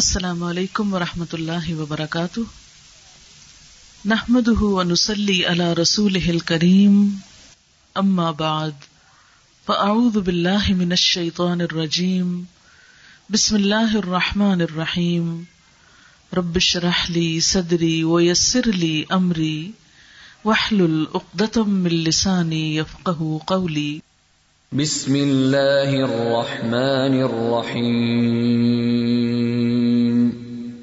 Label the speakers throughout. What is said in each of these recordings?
Speaker 1: السلام علیکم ورحمۃ اللہ وبرکاتہ نحمد ونسلی علی رسول کریم اما بعد فاعوذ باللہ من الشیطان الرجیم بسم اللہ الرحمن الرحیم رب شرح لی صدری ویسر لی امری واحلل عقدتم من لسانی یفقہ قولی بسم اللہ الرحمن
Speaker 2: الرحیم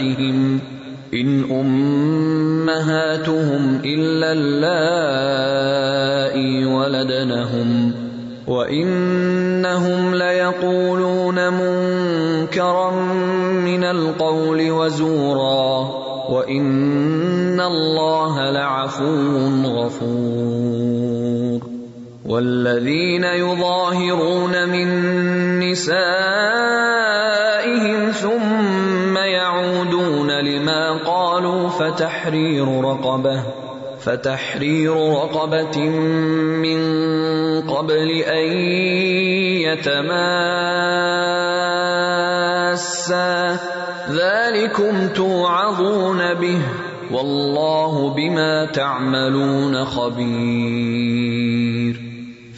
Speaker 2: امهاتهم ان امهاتهم الا اللائي ولدنهم وانهم ليقولون منكرا من القول وزورا وان الله لعفو غفور والذين يظاهرون من نسائهم ثم يعودون لما قالوا فتحرير رقبة فتحرير رقبة من قبل أن يتماسا ذلكم توعظون به والله بما تعملون خبير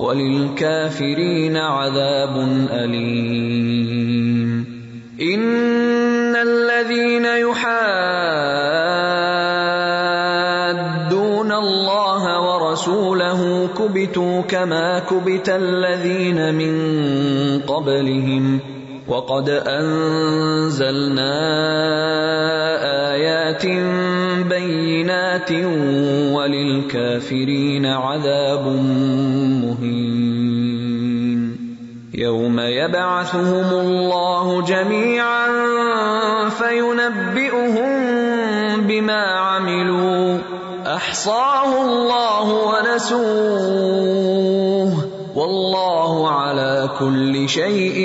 Speaker 2: وللكافرين عذاب أليم إن الذين يحادون الله ورسوله كبتوا كما كبت الذين من قبلهم وقد انزلنا آیات بینات وللکافرین عذاب مہین یوم یبعثهم اللہ جميعا فینبئهم بما عملوا احصاه اللہ ونسوه واللہ على كل شيء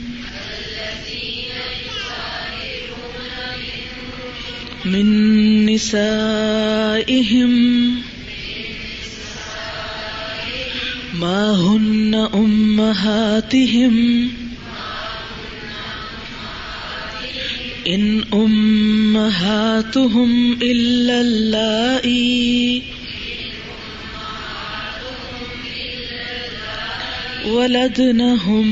Speaker 1: من نسائهم ما هن أمهاتهم أمهاتهم إن مہن مہاتیم انت نم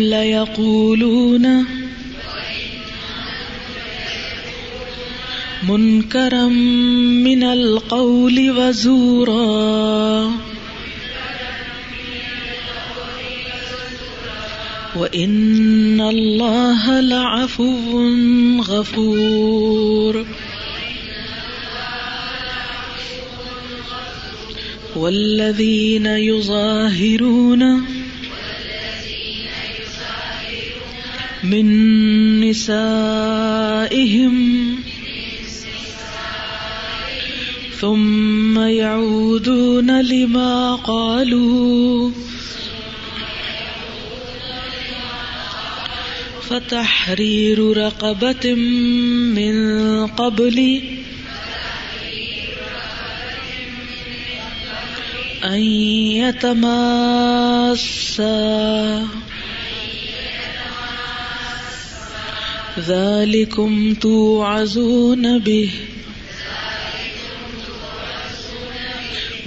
Speaker 1: ل من القول وزورا وإن الله لعفو غفور والذين يظاهرون من نسائهم ثم يعودون لما قالوا فتحرير رقبة من قبل أن يتماسا ذلكم توعزون به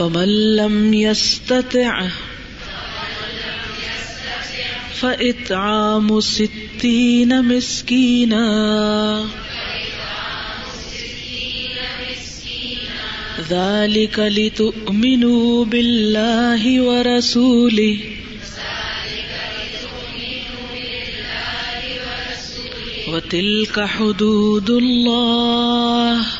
Speaker 1: فمن لم يستطع فإطعام ستين مسكينا ذلك لتؤمنوا بالله ورسوله وتلك حدود الله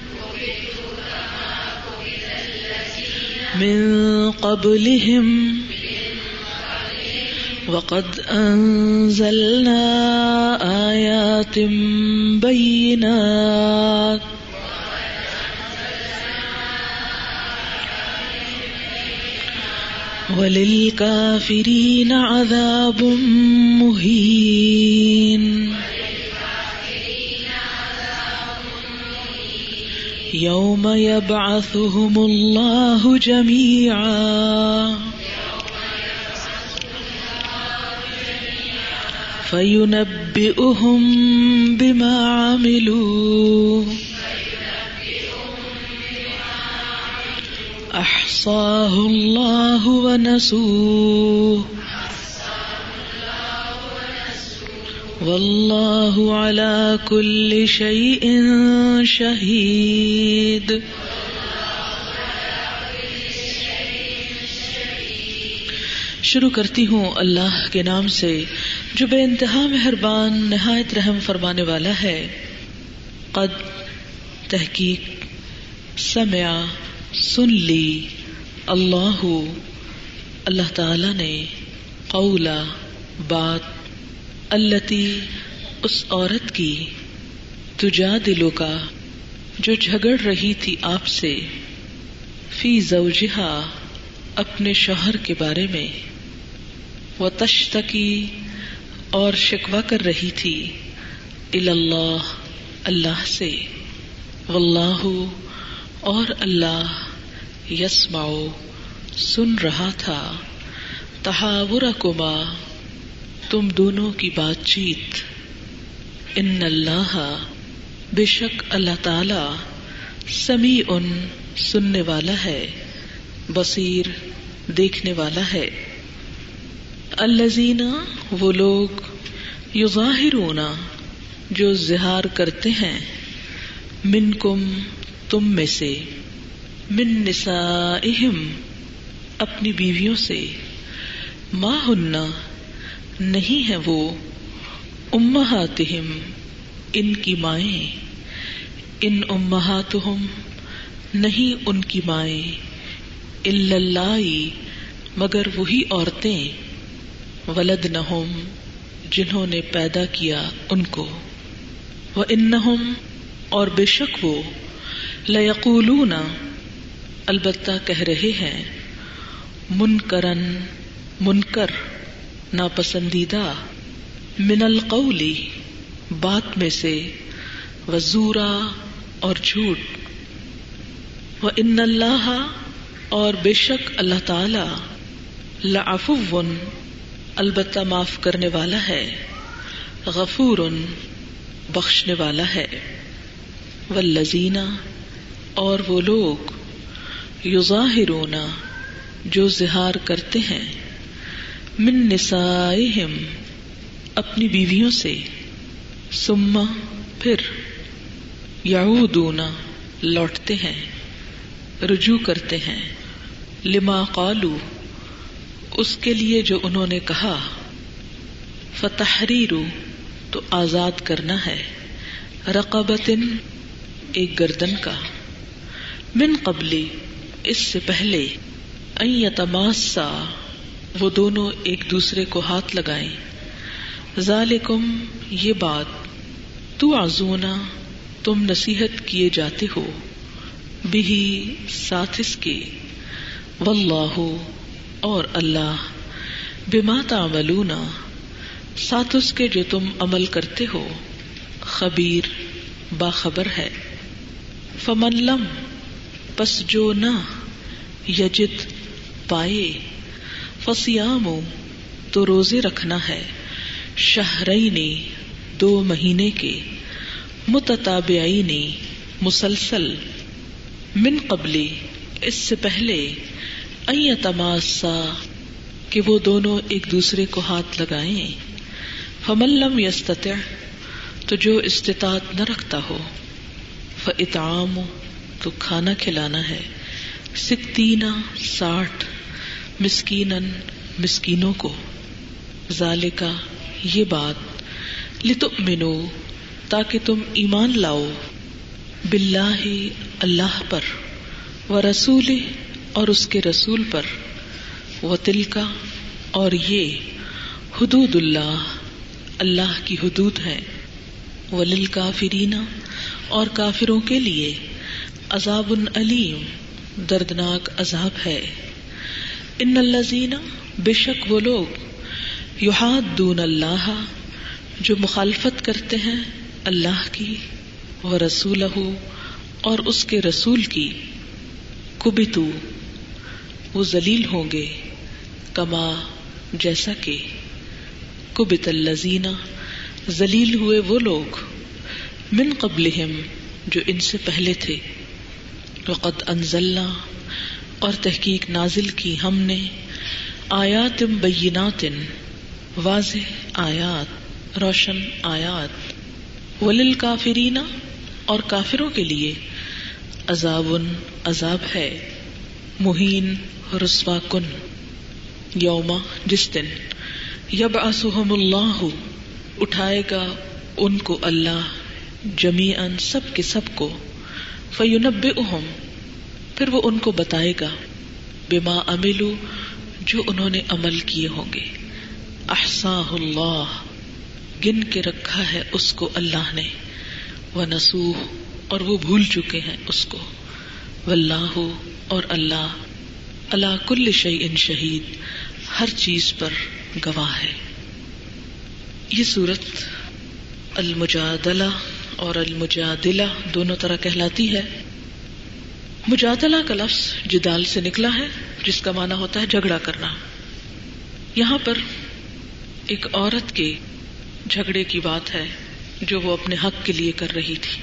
Speaker 1: من قبلهم وقد أنزلنا آيات بينات وللكافرين عذاب مهين یو می باس فينبئهم جمیا عملوا نبی الله ونسوه شروع کرتی ہوں اللہ کے نام سے جو بے انتہا مہربان نہایت رحم فرمانے والا ہے قد تحقیق سمع سن لی اللہ اللہ تعالی نے قولا بات التی اس عورت کی تجا دلو کا جو جھگڑ رہی تھی آپ سے فی زوجہا اپنے شوہر کے بارے میں وہ تشتکی اور شکوہ کر رہی تھی الا اللہ سے واللہ اور اللہ یسماؤ سن رہا تھا تحاور رقوبہ تم دونوں کی بات چیت ان اللہ بے شک اللہ تعالی سمی ان سننے والا ہے بصیر دیکھنے والا ہے الزینہ وہ لوگ یو ظاہر ہونا جو زہار کرتے ہیں من کم تم میں سے من نسا اہم اپنی بیویوں سے ماں ہننا نہیں ہے وہ امہاتہم ان کی مائیں ان نہیں ان کی مائیں اللہ مگر وہی عورتیں ولد نہم جنہوں نے پیدا کیا ان کو وہ انہم اور بے شک وہ لقولون البتہ کہہ رہے ہیں منکرن منکر ناپسندیدہ من القلی بات میں سے وزورا اور جھوٹ و ان اللہ اور بے شک اللہ تعالی لعف البتہ معاف کرنے والا ہے غفور بخشنے والا ہے وہ اور وہ لوگ یوزاہرونا جو زہار کرتے ہیں من نسائهم اپنی بیویوں سے سما پھر یعودون لوٹتے ہیں رجوع کرتے ہیں لما قالو اس کے لیے جو انہوں نے کہا فتحریرو تو آزاد کرنا ہے رقبتن ایک گردن کا من قبلی اس سے پہلے یتماسا وہ دونوں ایک دوسرے کو ہاتھ لگائے ذالکم یہ بات تو آزونا تم نصیحت کیے جاتے ہو بھی ساتھ کے اللہ اور وما ساتھ اس کے جو تم عمل کرتے ہو خبیر باخبر ہے فمن لم پس جو نہ یجت پائے فسیام تو روزے رکھنا ہے شہرئی نے دو مہینے کے متتابعی نے مسلسل من قبلی اس سے پہلے تماسا کہ وہ دونوں ایک دوسرے کو ہاتھ لگائے فملم یستطع تو جو استطاعت نہ رکھتا ہو فتعم تو کھانا کھلانا ہے سکتی نا ساٹھ مسکین مسکینوں کو ظال کا یہ بات لتؤمنو منو تاکہ تم ایمان لاؤ باللہ اللہ پر و رسول اور اس کے رسول پر و تل کا اور یہ حدود اللہ اللہ کی حدود ہے ولیل کافرینہ اور کافروں کے لیے عذاب العلیم دردناک عذاب ہے ان الزین بے شک وہ لوگ دون اللہ جو مخالفت کرتے ہیں اللہ کی وہ رسول اور اس کے رسول کی کبھی تو وہ ذلیل ہوں گے کما جیسا کہ کبت الزین ذلیل ہوئے وہ لوگ من قبل جو ان سے پہلے تھے وقد انزلنا اور تحقیق نازل کی ہم نے آیات بینات واضح آیات روشن آیات ولل کافرینا اور کافروں کے لیے عذاب عذاب ہے مہین رسوا کن یوم جس دن یب آسم اللہ اٹھائے گا ان کو اللہ جمی ان سب کے سب کو فیونب پھر وہ ان کو بتائے گا بما املو جو انہوں نے عمل کیے ہوں گے احسا اللہ گن کے رکھا ہے اس کو اللہ نے وہ نسوح اور وہ بھول چکے ہیں اس کو واللہ اور اللہ اللہ کل شعی ان شہید ہر چیز پر گواہ ہے یہ صورت المجادلہ اور المجادلہ دونوں طرح کہلاتی ہے مجادلہ کا لفظ جدال سے نکلا ہے جس کا معنی ہوتا ہے جھگڑا کرنا یہاں پر ایک عورت کے جھگڑے کی بات ہے جو وہ اپنے حق کے لیے کر رہی تھی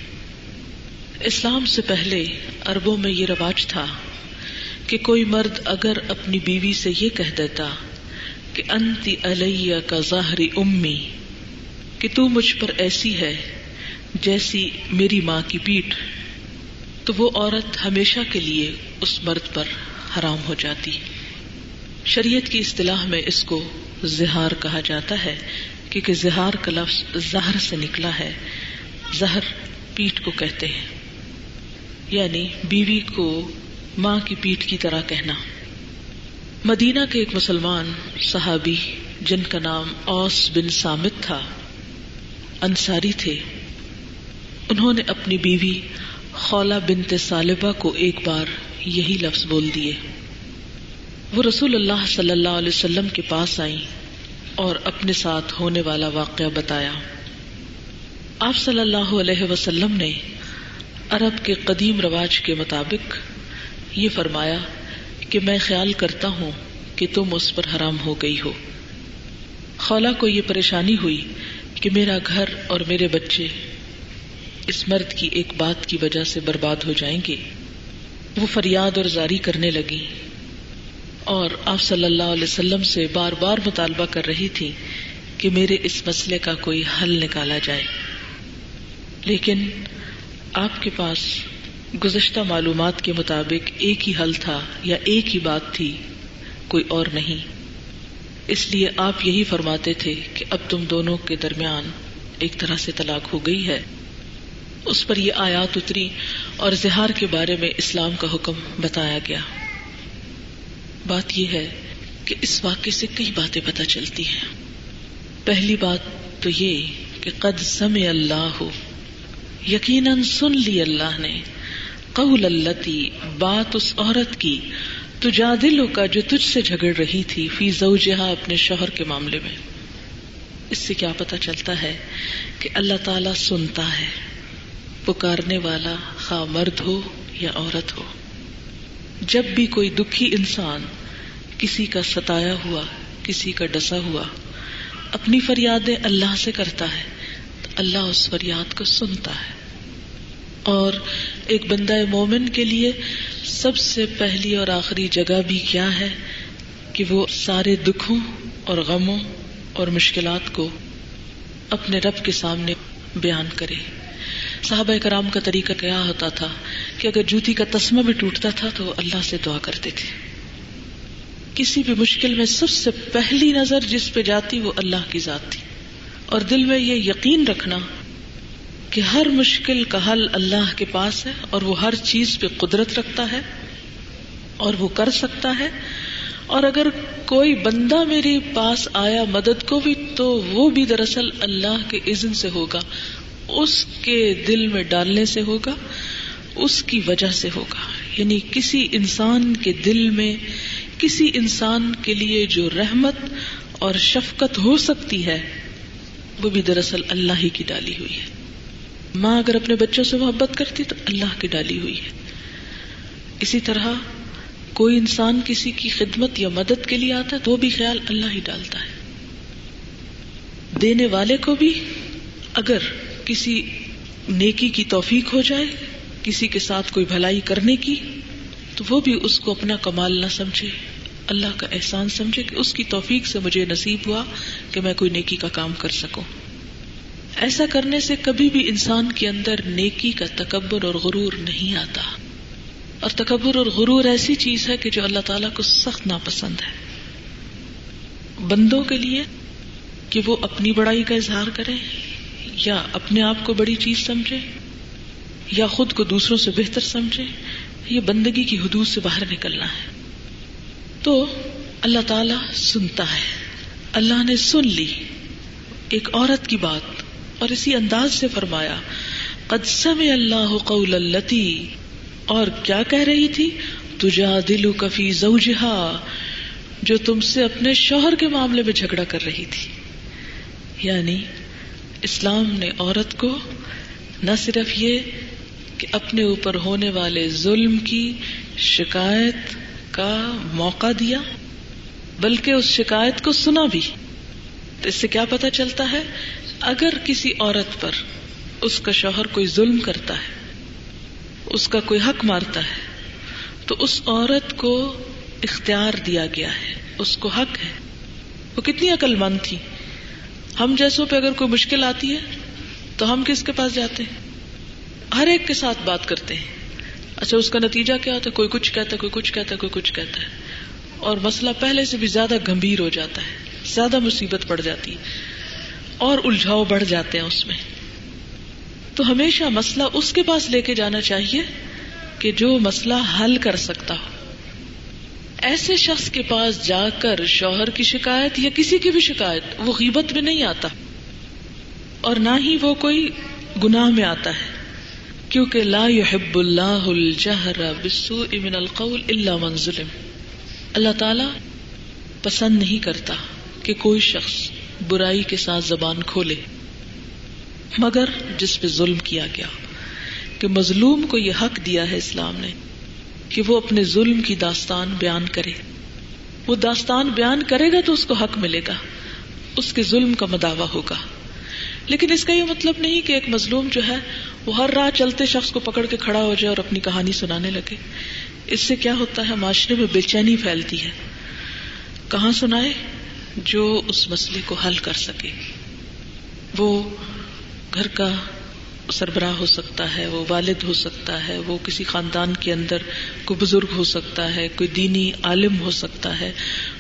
Speaker 1: اسلام سے پہلے عربوں میں یہ رواج تھا کہ کوئی مرد اگر اپنی بیوی سے یہ کہہ دیتا کہ انتی علیہ کا ظاہری امی کہ تو مجھ پر ایسی ہے جیسی میری ماں کی پیٹ تو وہ عورت ہمیشہ کے لیے اس مرد پر حرام ہو جاتی شریعت کی اصطلاح میں اس کو زہار کہا جاتا ہے کیونکہ زہار کا لفظ زہر سے نکلا ہے زہر پیٹ کو کہتے ہیں یعنی بیوی کو ماں کی پیٹ کی طرح کہنا مدینہ کے ایک مسلمان صحابی جن کا نام اوس بن سامت تھا انصاری تھے انہوں نے اپنی بیوی خولا بنتے صالبہ کو ایک بار یہی لفظ بول دیے وہ رسول اللہ صلی اللہ علیہ وسلم کے پاس آئی اور اپنے ساتھ ہونے والا واقعہ بتایا آپ صلی اللہ علیہ وسلم نے عرب کے قدیم رواج کے مطابق یہ فرمایا کہ میں خیال کرتا ہوں کہ تم اس پر حرام ہو گئی ہو خولا کو یہ پریشانی ہوئی کہ میرا گھر اور میرے بچے اس مرد کی ایک بات کی وجہ سے برباد ہو جائیں گے وہ فریاد اور زاری کرنے لگی اور آپ صلی اللہ علیہ وسلم سے بار بار مطالبہ کر رہی تھی کہ میرے اس مسئلے کا کوئی حل نکالا جائے لیکن آپ کے پاس گزشتہ معلومات کے مطابق ایک ہی حل تھا یا ایک ہی بات تھی کوئی اور نہیں اس لیے آپ یہی فرماتے تھے کہ اب تم دونوں کے درمیان ایک طرح سے طلاق ہو گئی ہے اس پر یہ آیات اتری اور زہار کے بارے میں اسلام کا حکم بتایا گیا بات یہ ہے کہ اس واقعے سے کئی باتیں پتہ چلتی ہیں پہلی بات تو یہ کہ قد اللہ یقیناً سن لی اللہ نے قول اللہ اس عورت کی تجا جادلو کا جو تجھ سے جھگڑ رہی تھی زو جہاں اپنے شوہر کے معاملے میں اس سے کیا پتا چلتا ہے کہ اللہ تعالی سنتا ہے پکارنے والا خا مرد ہو یا عورت ہو جب بھی کوئی دکھی انسان کسی کا ستایا ہوا کسی کا ڈسا ہوا اپنی فریادیں اللہ سے کرتا ہے تو اللہ اس فریاد کو سنتا ہے اور ایک بندہ مومن کے لیے سب سے پہلی اور آخری جگہ بھی کیا ہے کہ وہ سارے دکھوں اور غموں اور مشکلات کو اپنے رب کے سامنے بیان کرے صاحب کرام کا طریقہ کیا ہوتا تھا کہ اگر جوتی کا تسما بھی ٹوٹتا تھا تو اللہ سے دعا کرتے تھے کسی بھی مشکل میں سب سے پہلی نظر جس پہ جاتی وہ اللہ کی ذات تھی اور دل میں یہ یقین رکھنا کہ ہر مشکل کا حل اللہ کے پاس ہے اور وہ ہر چیز پہ قدرت رکھتا ہے اور وہ کر سکتا ہے اور اگر کوئی بندہ میرے پاس آیا مدد کو بھی تو وہ بھی دراصل اللہ کے اذن سے ہوگا اس کے دل میں ڈالنے سے ہوگا اس کی وجہ سے ہوگا یعنی کسی انسان کے دل میں کسی انسان کے لیے جو رحمت اور شفقت ہو سکتی ہے وہ بھی دراصل اللہ ہی کی ڈالی ہوئی ہے ماں اگر اپنے بچوں سے محبت کرتی تو اللہ کی ڈالی ہوئی ہے اسی طرح کوئی انسان کسی کی خدمت یا مدد کے لیے آتا ہے تو وہ بھی خیال اللہ ہی ڈالتا ہے دینے والے کو بھی اگر کسی نیکی کی توفیق ہو جائے کسی کے ساتھ کوئی بھلائی کرنے کی تو وہ بھی اس کو اپنا کمال نہ سمجھے اللہ کا احسان سمجھے کہ اس کی توفیق سے مجھے نصیب ہوا کہ میں کوئی نیکی کا کام کر سکوں ایسا کرنے سے کبھی بھی انسان کے اندر نیکی کا تکبر اور غرور نہیں آتا اور تکبر اور غرور ایسی چیز ہے کہ جو اللہ تعالیٰ کو سخت ناپسند ہے بندوں کے لیے کہ وہ اپنی بڑائی کا اظہار کریں یا اپنے آپ کو بڑی چیز سمجھے یا خود کو دوسروں سے بہتر سمجھے یہ بندگی کی حدود سے باہر نکلنا ہے تو اللہ تعالی سنتا ہے اللہ نے سن لی ایک عورت کی بات اور اسی انداز سے فرمایا قدسم اللہ قول اللہ اور کیا کہہ رہی تھی تجا دل و کفی زو جو تم سے اپنے شوہر کے معاملے میں جھگڑا کر رہی تھی یعنی اسلام نے عورت کو نہ صرف یہ کہ اپنے اوپر ہونے والے ظلم کی شکایت کا موقع دیا بلکہ اس شکایت کو سنا بھی تو اس سے کیا پتا چلتا ہے اگر کسی عورت پر اس کا شوہر کوئی ظلم کرتا ہے اس کا کوئی حق مارتا ہے تو اس عورت کو اختیار دیا گیا ہے اس کو حق ہے وہ کتنی عقل مند تھی ہم جیسوں پہ اگر کوئی مشکل آتی ہے تو ہم کس کے پاس جاتے ہیں ہر ایک کے ساتھ بات کرتے ہیں اچھا اس کا نتیجہ کیا ہوتا ہے کوئی کچھ کہتا ہے کوئی کچھ کہتا ہے کوئی کچھ کہتا ہے اور مسئلہ پہلے سے بھی زیادہ گمبھیر ہو جاتا ہے زیادہ مصیبت پڑ جاتی ہے اور الجھاؤ بڑھ جاتے ہیں اس میں تو ہمیشہ مسئلہ اس کے پاس لے کے جانا چاہیے کہ جو مسئلہ حل کر سکتا ہو ایسے شخص کے پاس جا کر شوہر کی شکایت یا کسی کی بھی شکایت وہ غیبت میں نہیں آتا اور نہ ہی وہ کوئی گناہ میں آتا ہے کیونکہ لا يحب اللہ الجہر من القول الا من ظلم اللہ تعالی پسند نہیں کرتا کہ کوئی شخص برائی کے ساتھ زبان کھولے مگر جس پہ ظلم کیا گیا کہ مظلوم کو یہ حق دیا ہے اسلام نے کہ وہ اپنے ظلم کی داستان بیان کرے وہ داستان بیان کرے گا تو اس کو حق ملے گا اس کے ظلم کا مداوع ہوگا لیکن اس کا یہ مطلب نہیں کہ ایک مظلوم جو ہے وہ ہر رات چلتے شخص کو پکڑ کے کھڑا ہو جائے اور اپنی کہانی سنانے لگے اس سے کیا ہوتا ہے معاشرے میں بے چینی پھیلتی ہے کہاں سنائے جو اس مسئلے کو حل کر سکے وہ گھر کا سربراہ ہو سکتا ہے وہ والد ہو سکتا ہے وہ کسی خاندان کے اندر کوئی بزرگ ہو سکتا ہے کوئی دینی عالم ہو سکتا ہے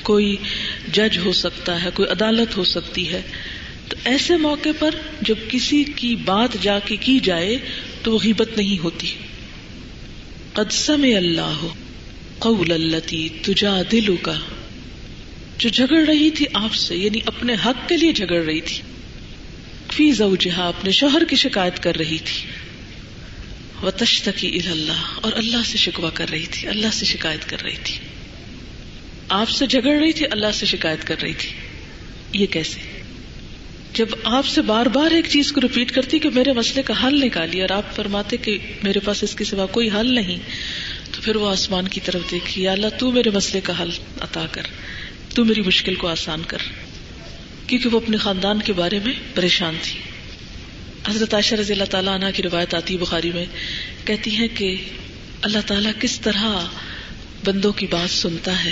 Speaker 1: کوئی جج ہو سکتا ہے کوئی عدالت ہو سکتی ہے تو ایسے موقع پر جب کسی کی بات جا کے کی جائے تو وہ غیبت نہیں ہوتی قدسم اللہ قول اللہ تی تجا دلو کا جو جھگڑ رہی تھی آپ سے یعنی اپنے حق کے لیے جھگڑ رہی تھی فی زوجہا اپنے شوہر کی شکایت کر رہی تھی وہ اللہ اور اللہ سے شکوا کر رہی تھی اللہ سے شکایت کر رہی تھی آپ سے جھگڑ رہی تھی اللہ سے شکایت کر رہی تھی یہ کیسے جب آپ سے بار بار ایک چیز کو ریپیٹ کرتی کہ میرے مسئلے کا حل نکالی اور آپ فرماتے کہ میرے پاس اس کے سوا کوئی حل نہیں تو پھر وہ آسمان کی طرف دیکھی اللہ تو میرے مسئلے کا حل عطا کر تو میری مشکل کو آسان کر کیونکہ وہ اپنے خاندان کے بارے میں پریشان تھی حضرت عائشہ رضی اللہ تعالیٰ عنہ کی روایت آتی بخاری میں کہتی ہیں کہ اللہ تعالیٰ کس طرح بندوں کی بات سنتا ہے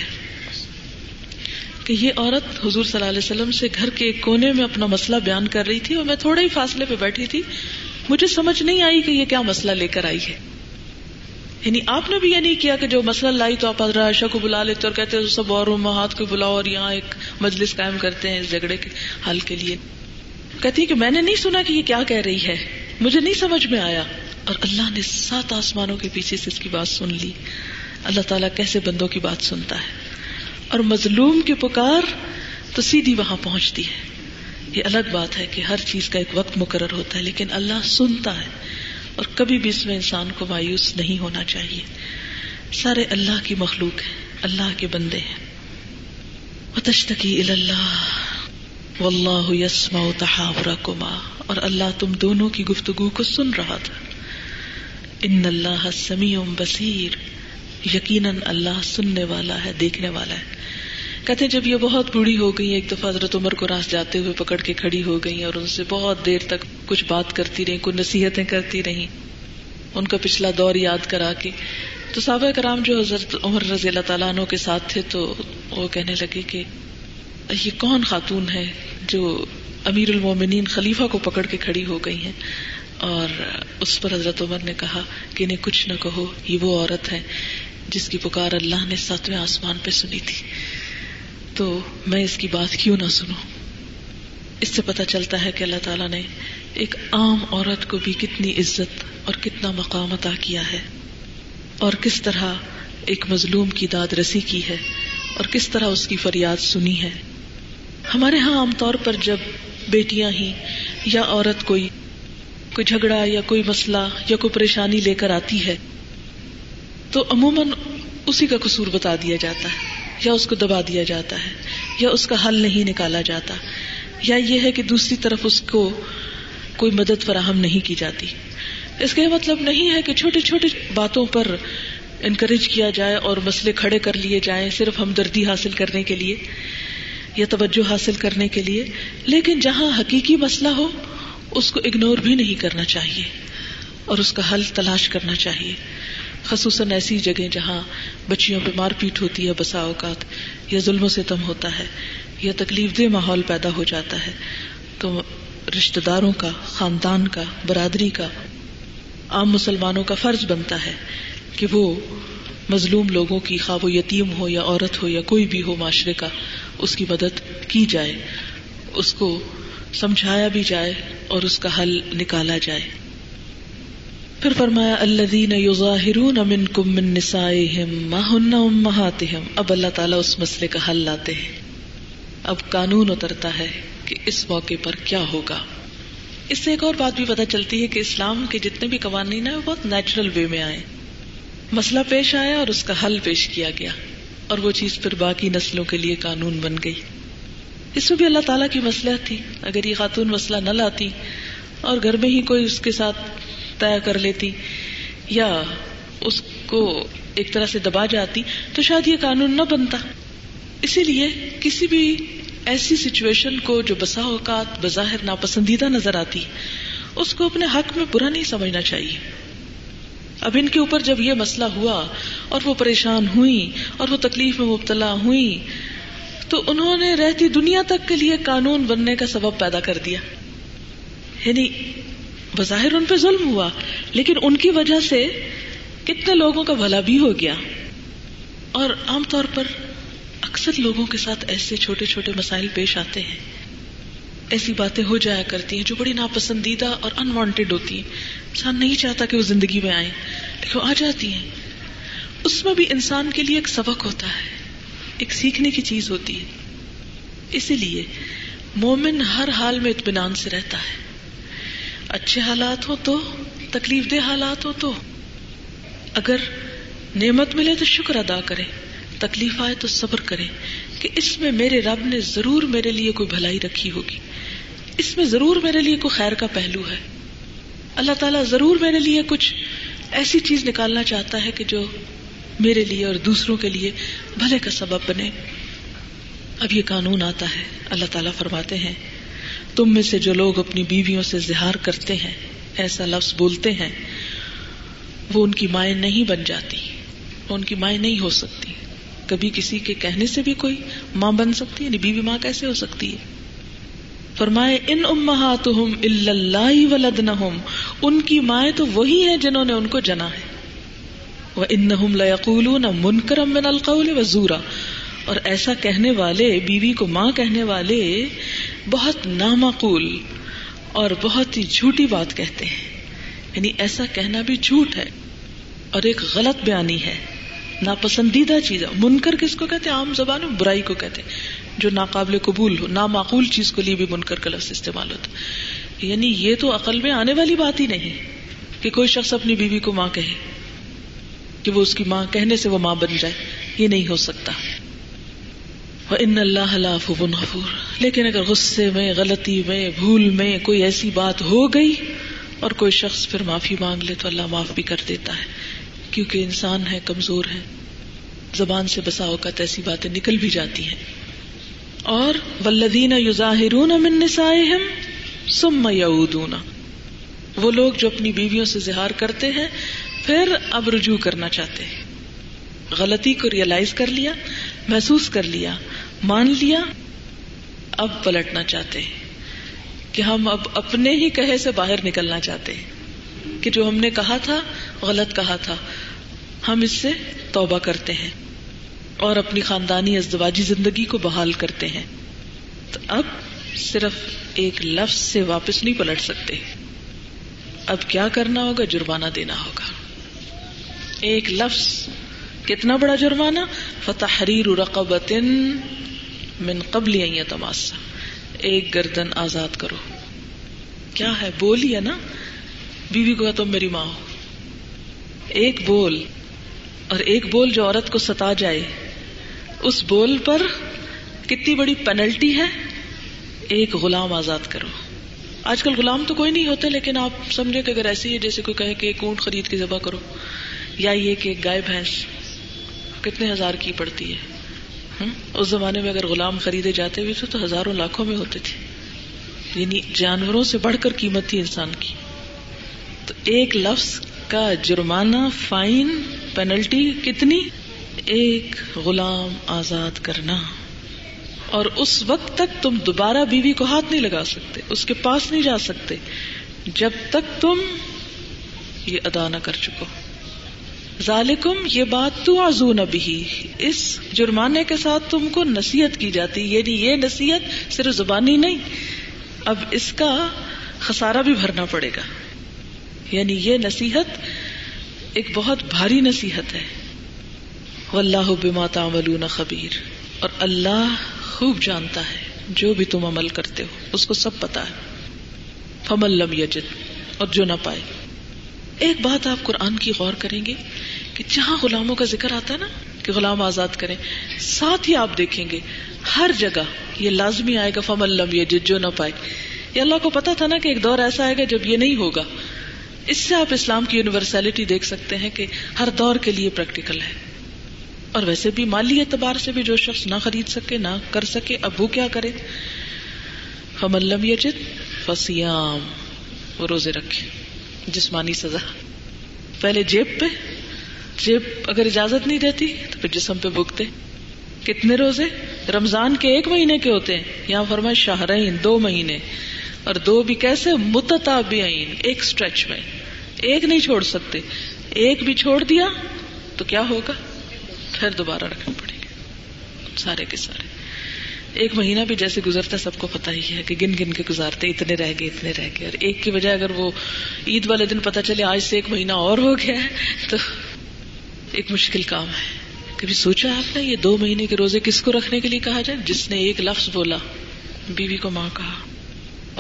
Speaker 1: کہ یہ عورت حضور صلی اللہ علیہ وسلم سے گھر کے ایک کونے میں اپنا مسئلہ بیان کر رہی تھی اور میں تھوڑے ہی فاصلے پہ بیٹھی تھی مجھے سمجھ نہیں آئی کہ یہ کیا مسئلہ لے کر آئی ہے یعنی آپ نے بھی یہ نہیں کیا کہ جو مسئلہ لائی تو آپ حضرت عائشہ کو بلا لیتے اور کہتے ہیں سب اور کو بلاؤ اور یہاں ایک مجلس قائم کرتے ہیں اس جھگڑے کے کے حل لیے کہتی کہ میں نے نہیں سنا کہ یہ کیا کہہ رہی ہے مجھے نہیں سمجھ میں آیا اور اللہ نے سات آسمانوں کے پیچھے سے اس کی بات سن لی اللہ تعالیٰ کیسے بندوں کی بات سنتا ہے اور مظلوم کی پکار تو سیدھی وہاں پہنچتی ہے یہ الگ بات ہے کہ ہر چیز کا ایک وقت مقرر ہوتا ہے لیکن اللہ سنتا ہے اور کبھی بھی اس میں انسان کو مایوس نہیں ہونا چاہیے سارے اللہ کی مخلوق ہیں اللہ کے بندے ہیں اللہ تحرا کما اور اللہ تم دونوں کی گفتگو کو سن رہا تھا ان اللہ سمیع بصیر یقیناً اللہ سننے والا ہے دیکھنے والا ہے کہتے جب یہ بہت بوڑھی ہو گئی ایک دفعہ حضرت عمر کو راس جاتے ہوئے پکڑ کے کھڑی ہو گئی اور ان سے بہت دیر تک کچھ بات کرتی رہی کچھ نصیحتیں کرتی رہی ان کا پچھلا دور یاد کرا کے تو صحابہ کرام جو حضرت عمر رضی اللہ تعالیٰ عنہ کے ساتھ تھے تو وہ کہنے لگے کہ یہ کون خاتون ہے جو امیر المومنین خلیفہ کو پکڑ کے کھڑی ہو گئی ہیں اور اس پر حضرت عمر نے کہا کہ انہیں کچھ نہ کہو یہ وہ عورت ہے جس کی پکار اللہ نے ساتویں آسمان پہ سنی تھی تو میں اس کی بات کیوں نہ سنوں اس سے پتا چلتا ہے کہ اللہ تعالیٰ نے ایک عام عورت کو بھی کتنی عزت اور کتنا مقام عطا کیا ہے اور کس طرح ایک مظلوم کی داد رسی کی ہے اور کس طرح اس کی فریاد سنی ہے ہمارے ہاں عام طور پر جب بیٹیاں ہی یا عورت کوئی کوئی جھگڑا یا کوئی مسئلہ یا کوئی پریشانی لے کر آتی ہے تو عموماً اسی کا قصور بتا دیا جاتا ہے یا اس کو دبا دیا جاتا ہے یا اس کا حل نہیں نکالا جاتا یا یہ ہے کہ دوسری طرف اس کو کوئی مدد فراہم نہیں کی جاتی اس کا یہ مطلب نہیں ہے کہ چھوٹے چھوٹے باتوں پر انکریج کیا جائے اور مسئلے کھڑے کر لیے جائیں صرف ہمدردی حاصل کرنے کے لیے یا توجہ حاصل کرنے کے لیے لیکن جہاں حقیقی مسئلہ ہو اس کو اگنور بھی نہیں کرنا چاہیے اور اس کا حل تلاش کرنا چاہیے خصوصاً ایسی جگہ جہاں بچیوں پہ مار پیٹ ہوتی ہے بسا اوقات یا ظلم و ستم ہوتا ہے یا تکلیف دہ ماحول پیدا ہو جاتا ہے تو رشتہ داروں کا خاندان کا برادری کا عام مسلمانوں کا فرض بنتا ہے کہ وہ مظلوم لوگوں کی خواب و یتیم ہو یا عورت ہو یا کوئی بھی ہو معاشرے کا اس کی مدد کی جائے اس کو سمجھایا بھی جائے اور اس کا حل نکالا جائے پھر ہن اللہ اب اللہ تعالیٰ اس مسئلے کا حل لاتے ہیں اب قانون اترتا ہے کہ اس موقع پر کیا ہوگا اس سے ایک اور بات بھی پتا چلتی ہے کہ اسلام کے جتنے بھی قوانین ہیں بہت نیچرل وے میں آئے مسئلہ پیش آیا اور اس کا حل پیش کیا گیا اور وہ چیز پھر باقی نسلوں کے لیے قانون بن گئی اس میں بھی اللہ تعالیٰ کی مسئلہ تھی اگر یہ خاتون مسئلہ نہ لاتی اور گھر میں ہی کوئی اس کے ساتھ طے کر لیتی یا اس کو ایک طرح سے دبا جاتی تو شاید یہ قانون نہ بنتا اسی لیے کسی بھی ایسی سچویشن کو جو بسا اوقات بظاہر ناپسندیدہ نظر آتی اس کو اپنے حق میں برا نہیں سمجھنا چاہیے اب ان کے اوپر جب یہ مسئلہ ہوا اور وہ پریشان ہوئی اور وہ تکلیف میں مبتلا ہوئی تو انہوں نے رہتی دنیا تک کے لیے قانون بننے کا سبب پیدا کر دیا یعنی بظاہر ان پہ ظلم ہوا لیکن ان کی وجہ سے کتنے لوگوں کا بھلا بھی ہو گیا اور عام طور پر اکثر لوگوں کے ساتھ ایسے چھوٹے چھوٹے مسائل پیش آتے ہیں ایسی باتیں ہو جایا کرتی ہیں جو بڑی ناپسندیدہ اور انوانٹیڈ ہوتی ہیں انسان نہیں چاہتا کہ وہ زندگی میں آئیں لیکن آ جاتی ہیں اس میں بھی انسان کے لیے ایک سبق ہوتا ہے ایک سیکھنے کی چیز ہوتی ہے اسی لیے مومن ہر حال میں اطمینان سے رہتا ہے اچھے حالات ہو تو تکلیف دہ حالات ہو تو اگر نعمت ملے تو شکر ادا کرے تکلیف آئے تو صبر کرے کہ اس میں میرے رب نے ضرور میرے لیے کوئی بھلائی رکھی ہوگی اس میں ضرور میرے لیے کوئی خیر کا پہلو ہے اللہ تعالیٰ ضرور میرے لیے کچھ ایسی چیز نکالنا چاہتا ہے کہ جو میرے لیے اور دوسروں کے لیے بھلے کا سبب بنے اب یہ قانون آتا ہے اللہ تعالیٰ فرماتے ہیں تم میں سے جو لوگ اپنی بیویوں سے اظہار کرتے ہیں ایسا لفظ بولتے ہیں وہ ان کی مائیں نہیں بن جاتی ان کی مائیں نہیں ہو سکتی کبھی کسی کے کہنے سے بھی کوئی ماں بن سکتی ہے یعنی بیوی ماں کیسے ہو سکتی ہے فرمائے ان اما تو اللہ ولد نہ ان کی مائیں تو وہی ہیں جنہوں نے ان کو جنا ہے وہ ان نہ منکرم القول و زورا اور ایسا کہنے والے بیوی کو ماں کہنے والے بہت نامعقول اور بہت ہی جھوٹی بات کہتے ہیں یعنی ایسا کہنا بھی جھوٹ ہے اور ایک غلط بیانی ہے ناپسندیدہ چیز ہے منکر کس کو کہتے ہیں عام زبان میں برائی کو کہتے ہیں جو ناقابل قبول ہو نامعقول چیز کو لیے بھی منکر کا لفظ استعمال ہوتا یعنی یہ تو عقل میں آنے والی بات ہی نہیں کہ کوئی شخص اپنی بیوی کو ماں کہے کہ وہ اس کی ماں کہنے سے وہ ماں بن جائے یہ نہیں ہو سکتا ان اللہ لیکن اگر غصے میں غلطی میں بھول میں کوئی ایسی بات ہو گئی اور کوئی شخص پھر معافی مانگ لے تو اللہ معاف بھی کر دیتا ہے کیونکہ انسان ہے کمزور ہے زبان سے بسا اوقات ایسی باتیں نکل بھی جاتی ہیں اور ولدین یوزاہر منسائم سم یعودون وہ لوگ جو اپنی بیویوں سے اظہار کرتے ہیں پھر اب رجوع کرنا چاہتے ہیں غلطی کو ریئلائز کر لیا محسوس کر لیا مان لیا اب پلٹنا چاہتے ہیں کہ ہم اب اپنے ہی کہے سے باہر نکلنا چاہتے ہیں کہ جو ہم نے کہا تھا غلط کہا تھا ہم اس سے توبہ کرتے ہیں اور اپنی خاندانی ازدواجی زندگی کو بحال کرتے ہیں تو اب صرف ایک لفظ سے واپس نہیں پلٹ سکتے اب کیا کرنا ہوگا جرمانہ دینا ہوگا ایک لفظ کتنا بڑا جرمانہ فتح من قبل تماسا ایک گردن آزاد کرو کیا ہے بول ہی ہے نا بیوی کو تم میری ماں ہو ایک بول اور ایک بول جو عورت کو ستا جائے اس بول پر کتنی بڑی پینلٹی ہے ایک غلام آزاد کرو آج کل غلام تو کوئی نہیں ہوتا لیکن آپ سمجھے کہ اگر ایسی ہے جیسے کوئی کہے کہ ایک اونٹ خرید کے ذبح کرو یا یہ کہ گائے بھینس کتنے ہزار کی پڑتی ہے اس زمانے میں اگر غلام خریدے جاتے ہوئے تھے تو ہزاروں لاکھوں میں ہوتے تھے یعنی جانوروں سے بڑھ کر قیمت تھی انسان کی تو ایک لفظ کا جرمانہ فائن پینلٹی کتنی ایک غلام آزاد کرنا اور اس وقت تک تم دوبارہ بیوی کو ہاتھ نہیں لگا سکتے اس کے پاس نہیں جا سکتے جب تک تم یہ ادا نہ کر چکو ذالکم یہ بات تو آزو نبی اس جرمانے کے ساتھ تم کو نصیحت کی جاتی یعنی یہ نصیحت صرف زبانی نہیں اب اس کا خسارہ بھی بھرنا پڑے گا یعنی یہ نصیحت ایک بہت بھاری نصیحت ہے بما تعملون خبیر اور اللہ خوب جانتا ہے جو بھی تم عمل کرتے ہو اس کو سب پتا ہے فمل لم یجد اور جو نہ پائے ایک بات آپ قرآن کی غور کریں گے کہ جہاں غلاموں کا ذکر آتا ہے نا کہ غلام آزاد کریں ساتھ ہی آپ دیکھیں گے ہر جگہ یہ لازمی آئے گا فم الم یہ جو نہ پائے یہ اللہ کو پتا تھا نا کہ ایک دور ایسا آئے گا جب یہ نہیں ہوگا اس سے آپ اسلام کی یونیورسلٹی دیکھ سکتے ہیں کہ ہر دور کے لیے پریکٹیکل ہے اور ویسے بھی مالی اعتبار سے بھی جو شخص نہ خرید سکے نہ کر سکے ابو کیا کرے فم الم فسیام وہ روزے رکھے جسمانی سزا پہلے جیب پہ جب اگر اجازت نہیں دیتی تو پھر جسم پہ بکتے کتنے روزے رمضان کے ایک مہینے کے ہوتے ہیں یہاں فرما شاہر دو مہینے اور دو بھی کیسے متتابعین ایک سٹریچ میں ایک نہیں چھوڑ سکتے ایک بھی چھوڑ دیا تو کیا ہوگا پھر دوبارہ رکھنا پڑے گا سارے کے سارے ایک مہینہ بھی جیسے گزرتا سب کو پتا ہی ہے کہ گن گن کے گزارتے اتنے رہ گئے اتنے رہ گئے اور ایک کی وجہ اگر وہ عید والے دن پتا چلے آج سے ایک مہینہ اور ہو گیا تو ایک مشکل کام ہے کبھی سوچا آپ نے یہ دو مہینے کے روزے کس کو رکھنے کے لیے کہا جائے جس نے ایک لفظ بولا بیوی کو ماں کہا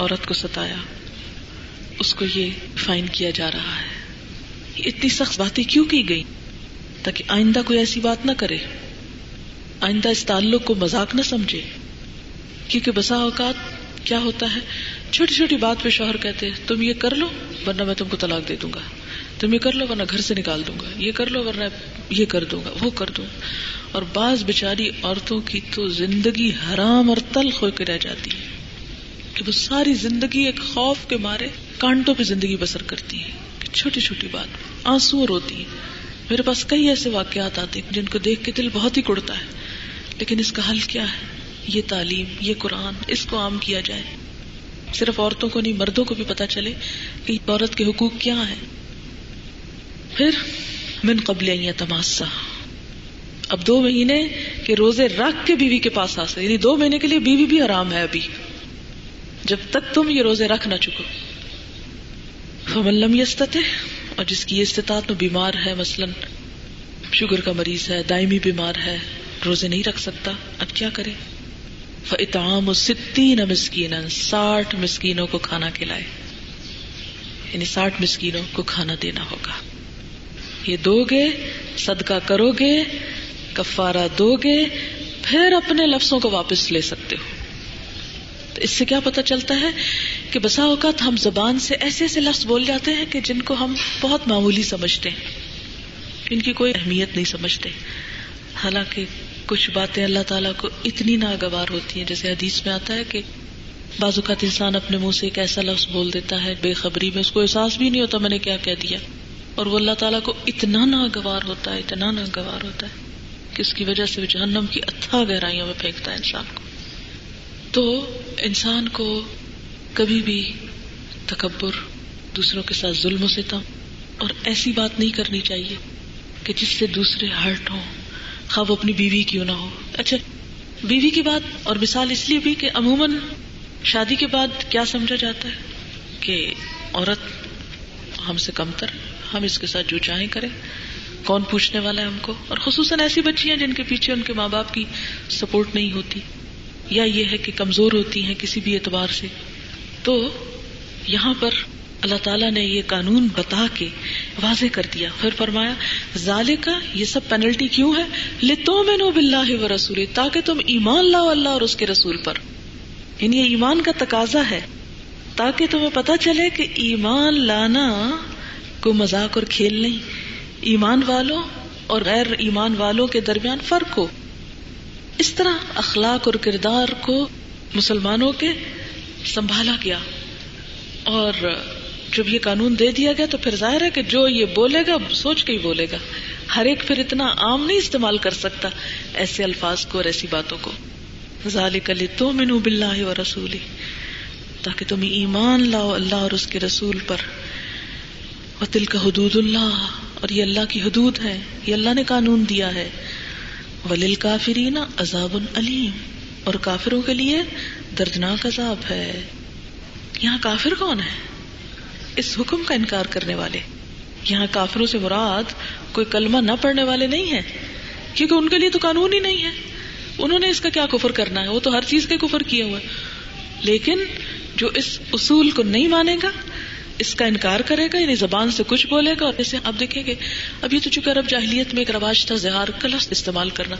Speaker 1: عورت کو ستایا اس کو یہ فائن کیا جا رہا ہے اتنی سخت باتیں کیوں کی گئی تاکہ آئندہ کوئی ایسی بات نہ کرے آئندہ اس تعلق کو مذاق نہ سمجھے کیونکہ بسا اوقات کیا ہوتا ہے چھوٹی چھوٹی بات پہ شوہر کہتے تم یہ کر لو ورنہ میں تم کو طلاق دے دوں گا تم یہ کر لو ورنہ گھر سے نکال دوں گا یہ کر لو ورنہ یہ کر دوں گا وہ کر دوں گا اور بعض بےچاری عورتوں کی تو زندگی حرام اور ہو کے رہ جاتی ہے کہ وہ ساری زندگی ایک خوف کے مارے کانٹوں پہ زندگی بسر کرتی ہے چھوٹی چھوٹی بات آنسو روتی میرے پاس کئی ایسے واقعات آتے ہیں جن کو دیکھ کے دل بہت ہی کڑتا ہے لیکن اس کا حل کیا ہے یہ تعلیم یہ قرآن اس کو عام کیا جائے صرف عورتوں کو نہیں مردوں کو بھی پتا چلے کہ عورت کے حقوق کیا ہیں پھر من قبل تماسا اب دو مہینے کے روزے رکھ کے بیوی کے پاس آ سکتے یعنی دو مہینے کے لیے بیوی بھی آرام ہے ابھی جب تک تم یہ روزے رکھ نہ چکو فملم یستتے اور جس کی استطاعت میں بیمار ہے مثلاً شوگر کا مریض ہے دائمی بیمار ہے روزے نہیں رکھ سکتا اب کیا کرے اتام ستین مسکین ساٹھ مسکینوں کو کھانا کھلائے یعنی ساٹھ مسکینوں کو کھانا دینا ہوگا یہ دو گے صدقہ کرو گے کفارہ دو گے پھر اپنے لفظوں کو واپس لے سکتے ہو تو اس سے کیا پتا چلتا ہے کہ بسا اوقات ہم زبان سے ایسے ایسے لفظ بول جاتے ہیں کہ جن کو ہم بہت معمولی سمجھتے ہیں ان کی کوئی اہمیت نہیں سمجھتے حالانکہ کچھ باتیں اللہ تعالیٰ کو اتنی ناگوار ہوتی ہیں جیسے حدیث میں آتا ہے کہ بعض اوقات انسان اپنے منہ سے ایک ایسا لفظ بول دیتا ہے بے خبری میں اس کو احساس بھی نہیں ہوتا میں نے کیا کہہ دیا اور وہ اللہ تعالیٰ کو اتنا ناگوار ہوتا ہے اتنا ناگوار ہوتا ہے کہ اس کی وجہ سے وہ جہنم کی اتھا گہرائیوں میں پھینکتا ہے انسان کو تو انسان کو کبھی بھی تکبر دوسروں کے ساتھ ظلم و ستم اور ایسی بات نہیں کرنی چاہیے کہ جس سے دوسرے ہرٹ خواہ وہ اپنی بیوی کیوں نہ ہو اچھا بیوی کی بات اور مثال اس لیے بھی کہ عموماً شادی کے بعد کیا سمجھا جاتا ہے کہ عورت ہم سے کم تر ہم اس کے ساتھ جو چاہیں کریں کون پوچھنے والا ہے ہم کو اور خصوصاً ایسی بچیاں جن کے پیچھے ان کے ماں باپ کی سپورٹ نہیں ہوتی یا یہ ہے کہ کمزور ہوتی ہیں کسی بھی اعتبار سے تو یہاں پر اللہ تعالیٰ نے یہ قانون بتا کے واضح کر دیا پھر فرمایا ظال کا یہ سب پینلٹی کیوں ہے لتو نو بلّہ و رسول تاکہ تم ایمان لاؤ اللہ اور اس کے رسول پر یعنی یہ ایمان کا تقاضا ہے تاکہ تمہیں پتا چلے کہ ایمان لانا کوئی مذاق اور کھیل نہیں ایمان والوں اور غیر ایمان والوں کے درمیان فرق ہو اس طرح اخلاق اور کردار کو مسلمانوں کے سنبھالا گیا اور جب یہ قانون دے دیا گیا تو پھر ظاہر ہے کہ جو یہ بولے گا سوچ کے ہی بولے گا ہر ایک پھر اتنا عام نہیں استعمال کر سکتا ایسے الفاظ کو اور ایسی باتوں کو ذالک کلی تو منو بل اور رسول تاکہ تم ایمان لاؤ اللہ اور اس کے رسول پر وطل کا حدود اللہ اور یہ اللہ کی حدود ہے یہ اللہ نے قانون دیا ہے ولیل کافرین عذاب العلیم اور کافروں کے لیے دردناک عذاب ہے یہاں کافر کون ہے اس حکم کا انکار کرنے والے یہاں کافروں سے مراد کوئی کلمہ نہ پڑھنے والے نہیں ہے کیونکہ ان کے لیے تو قانون ہی نہیں ہے انہوں نے اس کا کیا کفر کرنا ہے وہ تو ہر چیز کے کفر کیے ہوئے لیکن جو اس اصول کو نہیں مانے گا اس کا انکار کرے گا یعنی زبان سے کچھ بولے گا اور آپ دیکھیں گے ابھی تو چونکہ عرب جاہلیت میں ایک رواج تھا زہار لفظ استعمال کرنا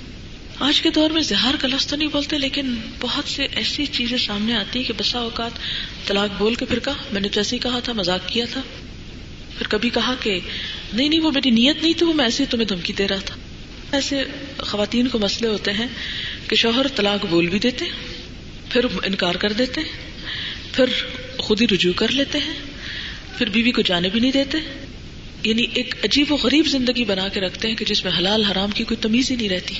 Speaker 1: آج کے دور میں زہار لفظ تو نہیں بولتے لیکن بہت سے ایسی چیزیں سامنے آتی کہ بسا اوقات طلاق بول کے پھر کہا میں نے تو ہی کہا تھا مزاق کیا تھا پھر کبھی کہا کہ نہیں نہیں وہ میری نیت نہیں تھی وہ میں ہی تمہیں دھمکی دے رہا تھا ایسے خواتین کو مسئلے ہوتے ہیں کہ شوہر طلاق بول بھی دیتے پھر انکار کر دیتے پھر خود ہی رجوع کر لیتے ہیں پھر بیوی بی کو جانے بھی نہیں دیتے یعنی ایک عجیب و غریب زندگی بنا کے رکھتے ہیں کہ جس میں حلال حرام کی کوئی تمیز ہی نہیں رہتی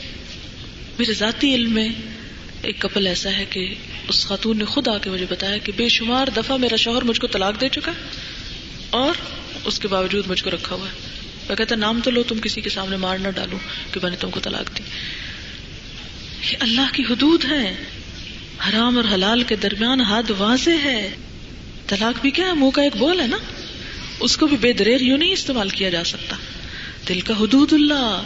Speaker 1: میرے ذاتی علم میں ایک کپل ایسا ہے کہ اس خاتون نے خود آ کے مجھے بتایا کہ بے شمار دفعہ میرا شوہر مجھ کو طلاق دے چکا اور اس کے باوجود مجھ کو رکھا ہوا ہے میں کہتا نام تو لو تم کسی کے سامنے مار نہ ڈالو کہ میں نے تم کو طلاق دی یہ اللہ کی حدود ہیں حرام اور حلال کے درمیان حد واضح ہے طلاق بھی کیا ہے منہ کا ایک بول ہے نا اس کو بھی بے دریغ یوں نہیں استعمال کیا جا سکتا دل کا حدود اللہ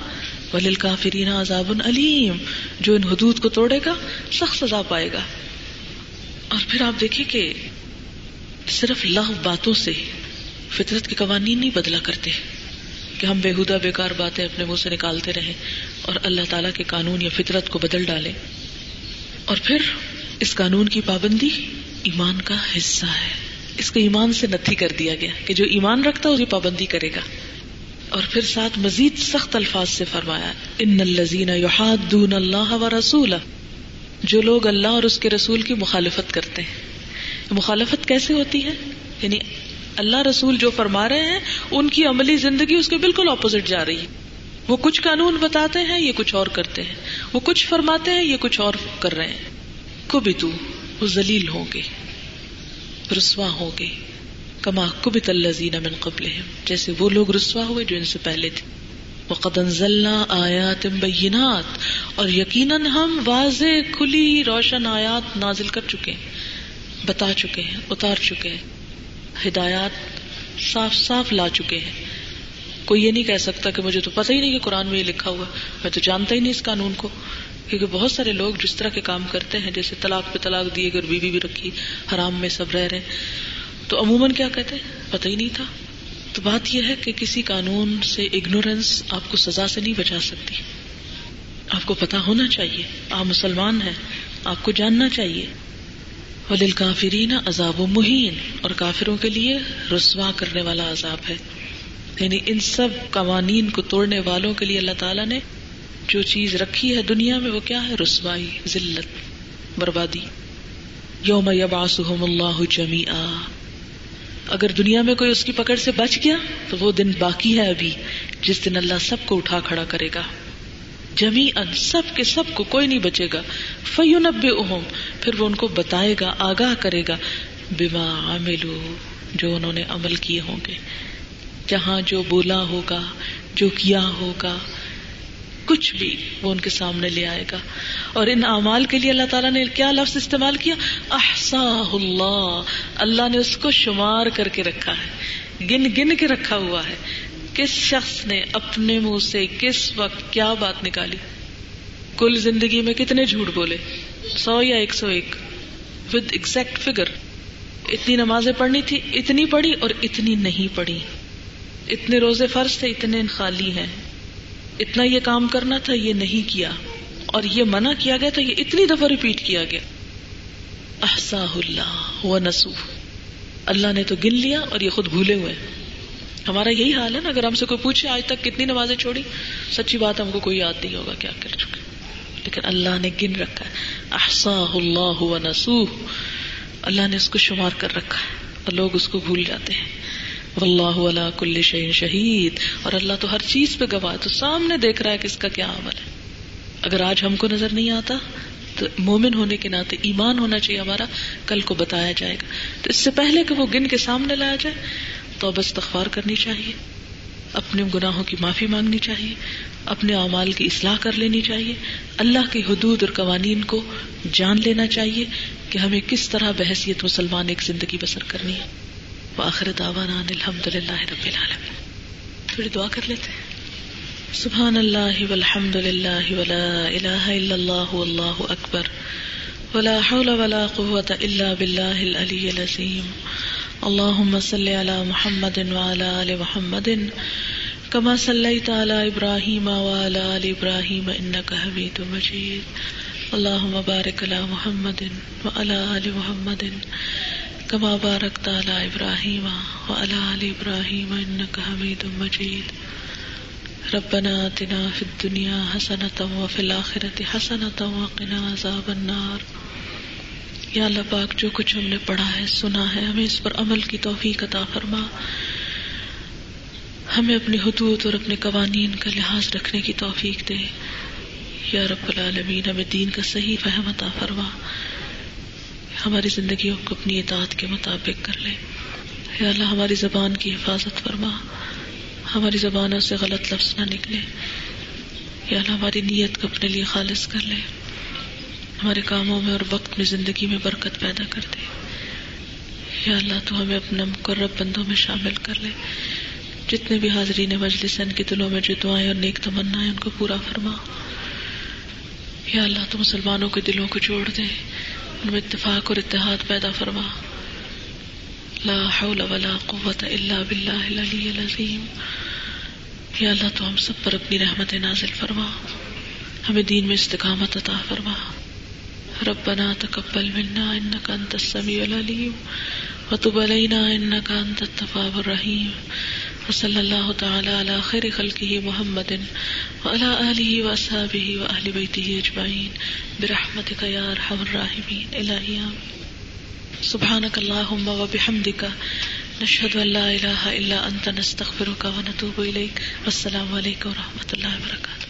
Speaker 1: ولیل عذاب علیم جو ان حدود کو توڑے گا سخت سزا پائے گا اور پھر آپ دیکھیں کہ صرف لغ باتوں سے فطرت کے قوانین نہیں بدلا کرتے کہ ہم بےحدہ بیکار باتیں اپنے منہ سے نکالتے رہیں اور اللہ تعالیٰ کے قانون یا فطرت کو بدل ڈالیں اور پھر اس قانون کی پابندی ایمان کا حصہ ہے اس کو ایمان سے نتھی کر دیا گیا کہ جو ایمان رکھتا ہے پابندی کرے گا اور پھر ساتھ مزید سخت الفاظ سے فرمایا ان الزین اللہ و رسول جو لوگ اللہ اور اس کے رسول کی مخالفت کرتے ہیں مخالفت کیسے ہوتی ہے یعنی اللہ رسول جو فرما رہے ہیں ان کی عملی زندگی اس کے بالکل اپوزٹ جا رہی ہے وہ کچھ قانون بتاتے ہیں یہ کچھ اور کرتے ہیں وہ کچھ فرماتے ہیں یہ کچھ اور کر رہے ہیں کو بھی تو وہ زلیل ہوں گے رسوا ہو گئی کما کبت اللہ زینہ من قبل جیسے وہ لوگ رسوا ہوئے جو ان سے پہلے تھے وہ قدن ضلع آیات بینات اور یقیناً ہم واضح کھلی روشن آیات نازل کر چکے ہیں بتا چکے ہیں اتار چکے ہیں ہدایات صاف صاف لا چکے ہیں کوئی یہ نہیں کہہ سکتا کہ مجھے تو پتہ ہی نہیں کہ قرآن میں یہ لکھا ہوا میں تو جانتا ہی نہیں اس قانون کو کیونکہ بہت سارے لوگ جس طرح کے کام کرتے ہیں جیسے طلاق پہ طلاق دیے بیوی بھی رکھی حرام میں سب رہ رہے ہیں تو عموماً کیا کہتے ہیں پتہ ہی نہیں تھا تو بات یہ ہے کہ کسی قانون سے آپ کو سزا سے نہیں بچا سکتی آپ کو پتا ہونا چاہیے آپ مسلمان ہیں آپ کو جاننا چاہیے ولیل کافرین عذاب و محین اور کافروں کے لیے رسوا کرنے والا عذاب ہے یعنی ان سب قوانین کو توڑنے والوں کے لیے اللہ تعالیٰ نے جو چیز رکھی ہے دنیا میں وہ کیا ہے رسوائی ذلت بربادی یوم اللہ جمی آ اگر دنیا میں کوئی اس کی پکڑ سے بچ گیا تو وہ دن باقی ہے ابھی جس دن اللہ سب کو اٹھا کھڑا کرے گا جمی ان سب کے سب کو کوئی نہیں بچے گا فیون اہم پھر وہ ان کو بتائے گا آگاہ کرے گا بما ملو جو انہوں نے عمل کیے ہوں گے جہاں جو بولا ہوگا جو کیا ہوگا کچھ بھی وہ ان کے سامنے لے آئے گا اور ان اعمال کے لیے اللہ تعالیٰ نے کیا لفظ استعمال کیا احسا اللہ اللہ نے اس کو شمار کر کے رکھا ہے گن گن کے رکھا ہوا ہے کس شخص نے اپنے منہ سے کس وقت کیا بات نکالی کل زندگی میں کتنے جھوٹ بولے سو یا ایک سو ایک ود ایگزیکٹ فگر اتنی نمازیں پڑھنی تھی اتنی پڑھی اور اتنی نہیں پڑھی اتنے روزے فرض تھے اتنے خالی ہیں اتنا یہ کام کرنا تھا یہ نہیں کیا اور یہ منع کیا گیا تھا یہ اتنی دفعہ ریپیٹ کیا گیا احسا اللہ نسو اللہ نے تو گن لیا اور یہ خود بھولے ہوئے ہمارا یہی حال ہے نا اگر ہم سے کوئی پوچھے آج تک کتنی نمازیں چھوڑی سچی بات ہم کو کوئی یاد نہیں ہوگا کیا کر چکے لیکن اللہ نے گن رکھا ہے احسا اللہ نسو اللہ نے اس کو شمار کر رکھا ہے اور لوگ اس کو بھول جاتے ہیں اللہ عل کل شہین شہید اور اللہ تو ہر چیز پہ گواہ تو سامنے دیکھ رہا ہے کہ اس کا کیا عمل ہے اگر آج ہم کو نظر نہیں آتا تو مومن ہونے کے ناطے ایمان ہونا چاہیے ہمارا کل کو بتایا جائے گا تو اس سے پہلے کہ وہ گن کے سامنے لایا جائے تو بس تخوار کرنی چاہیے اپنے گناہوں کی معافی مانگنی چاہیے اپنے اعمال کی اصلاح کر لینی چاہیے اللہ کی حدود اور قوانین کو جان لینا چاہیے کہ ہمیں کس طرح بحثیت مسلمان ایک زندگی بسر کرنی ہے وآخر دعوانان الحمد للہ رب العالمين تھوڑی دعا کر لیتے ہیں سبحان اللہ والحمد للہ ولا الہ الا اللہ واللہ اکبر ولا حول ولا قوة الا باللہ العلی العظیم اللہم صل علی محمد وعلى آل محمد کما صلیت علی ابراہیم وعلى آل ابراہیم انکا حمید مجید اللہم بارک علی محمد وعلى آل محمد وعلى آل محمد كما باركت على ابراهيم وعلى ال ابراهيم انك حميد مجيد ربنا آتنا في الدنيا حسنة وفي الآخرة حسنة وقنا عذاب النار یا اللہ پاک جو کچھ ہم نے پڑھا ہے سنا ہے ہمیں اس پر عمل کی توفیق عطا فرما ہمیں اپنی حدود اور اپنے قوانین کا لحاظ رکھنے کی توفیق دے یا رب العالمین ہمیں دین کا صحیح فہم عطا فرما ہماری زندگیوں کو اپنی اطاعت کے مطابق کر لے یا اللہ ہماری زبان کی حفاظت فرما ہماری زبانوں سے غلط لفظ نہ نکلے یا اللہ ہماری نیت کو اپنے لیے خالص کر لے ہمارے کاموں میں اور وقت میں زندگی میں برکت پیدا کر دے یا اللہ تو ہمیں اپنا مقرب بندوں میں شامل کر لے جتنے بھی حاضرین مجلس ان کے دلوں میں جو دعائیں اور نیک تمنا ان کو پورا فرما یا اللہ تو مسلمانوں کے دلوں کو جوڑ دے میں اتفاق اور اتحاد پیدا فرما لا حول ولا قوت الا باللہ العلی العظیم یا اللہ تو ہم سب پر اپنی رحمت نازل فرما ہمیں دین میں استقامت عطا فرما ربنا تقبل منا انك انت السميع العليم وتب علينا انك انت التواب الرحيم وصلى الله تعالى على خير خلقه محمد وعلى آله وأصحابه وأهل بيته أجمعين برحمتك يا أرحم الراحمين إلهي سبحانك اللهم وبحمدك نشهد أن لا إله إلا أنت نستغفرك ونتوب إليك والسلام عليكم ورحمة الله وبركاته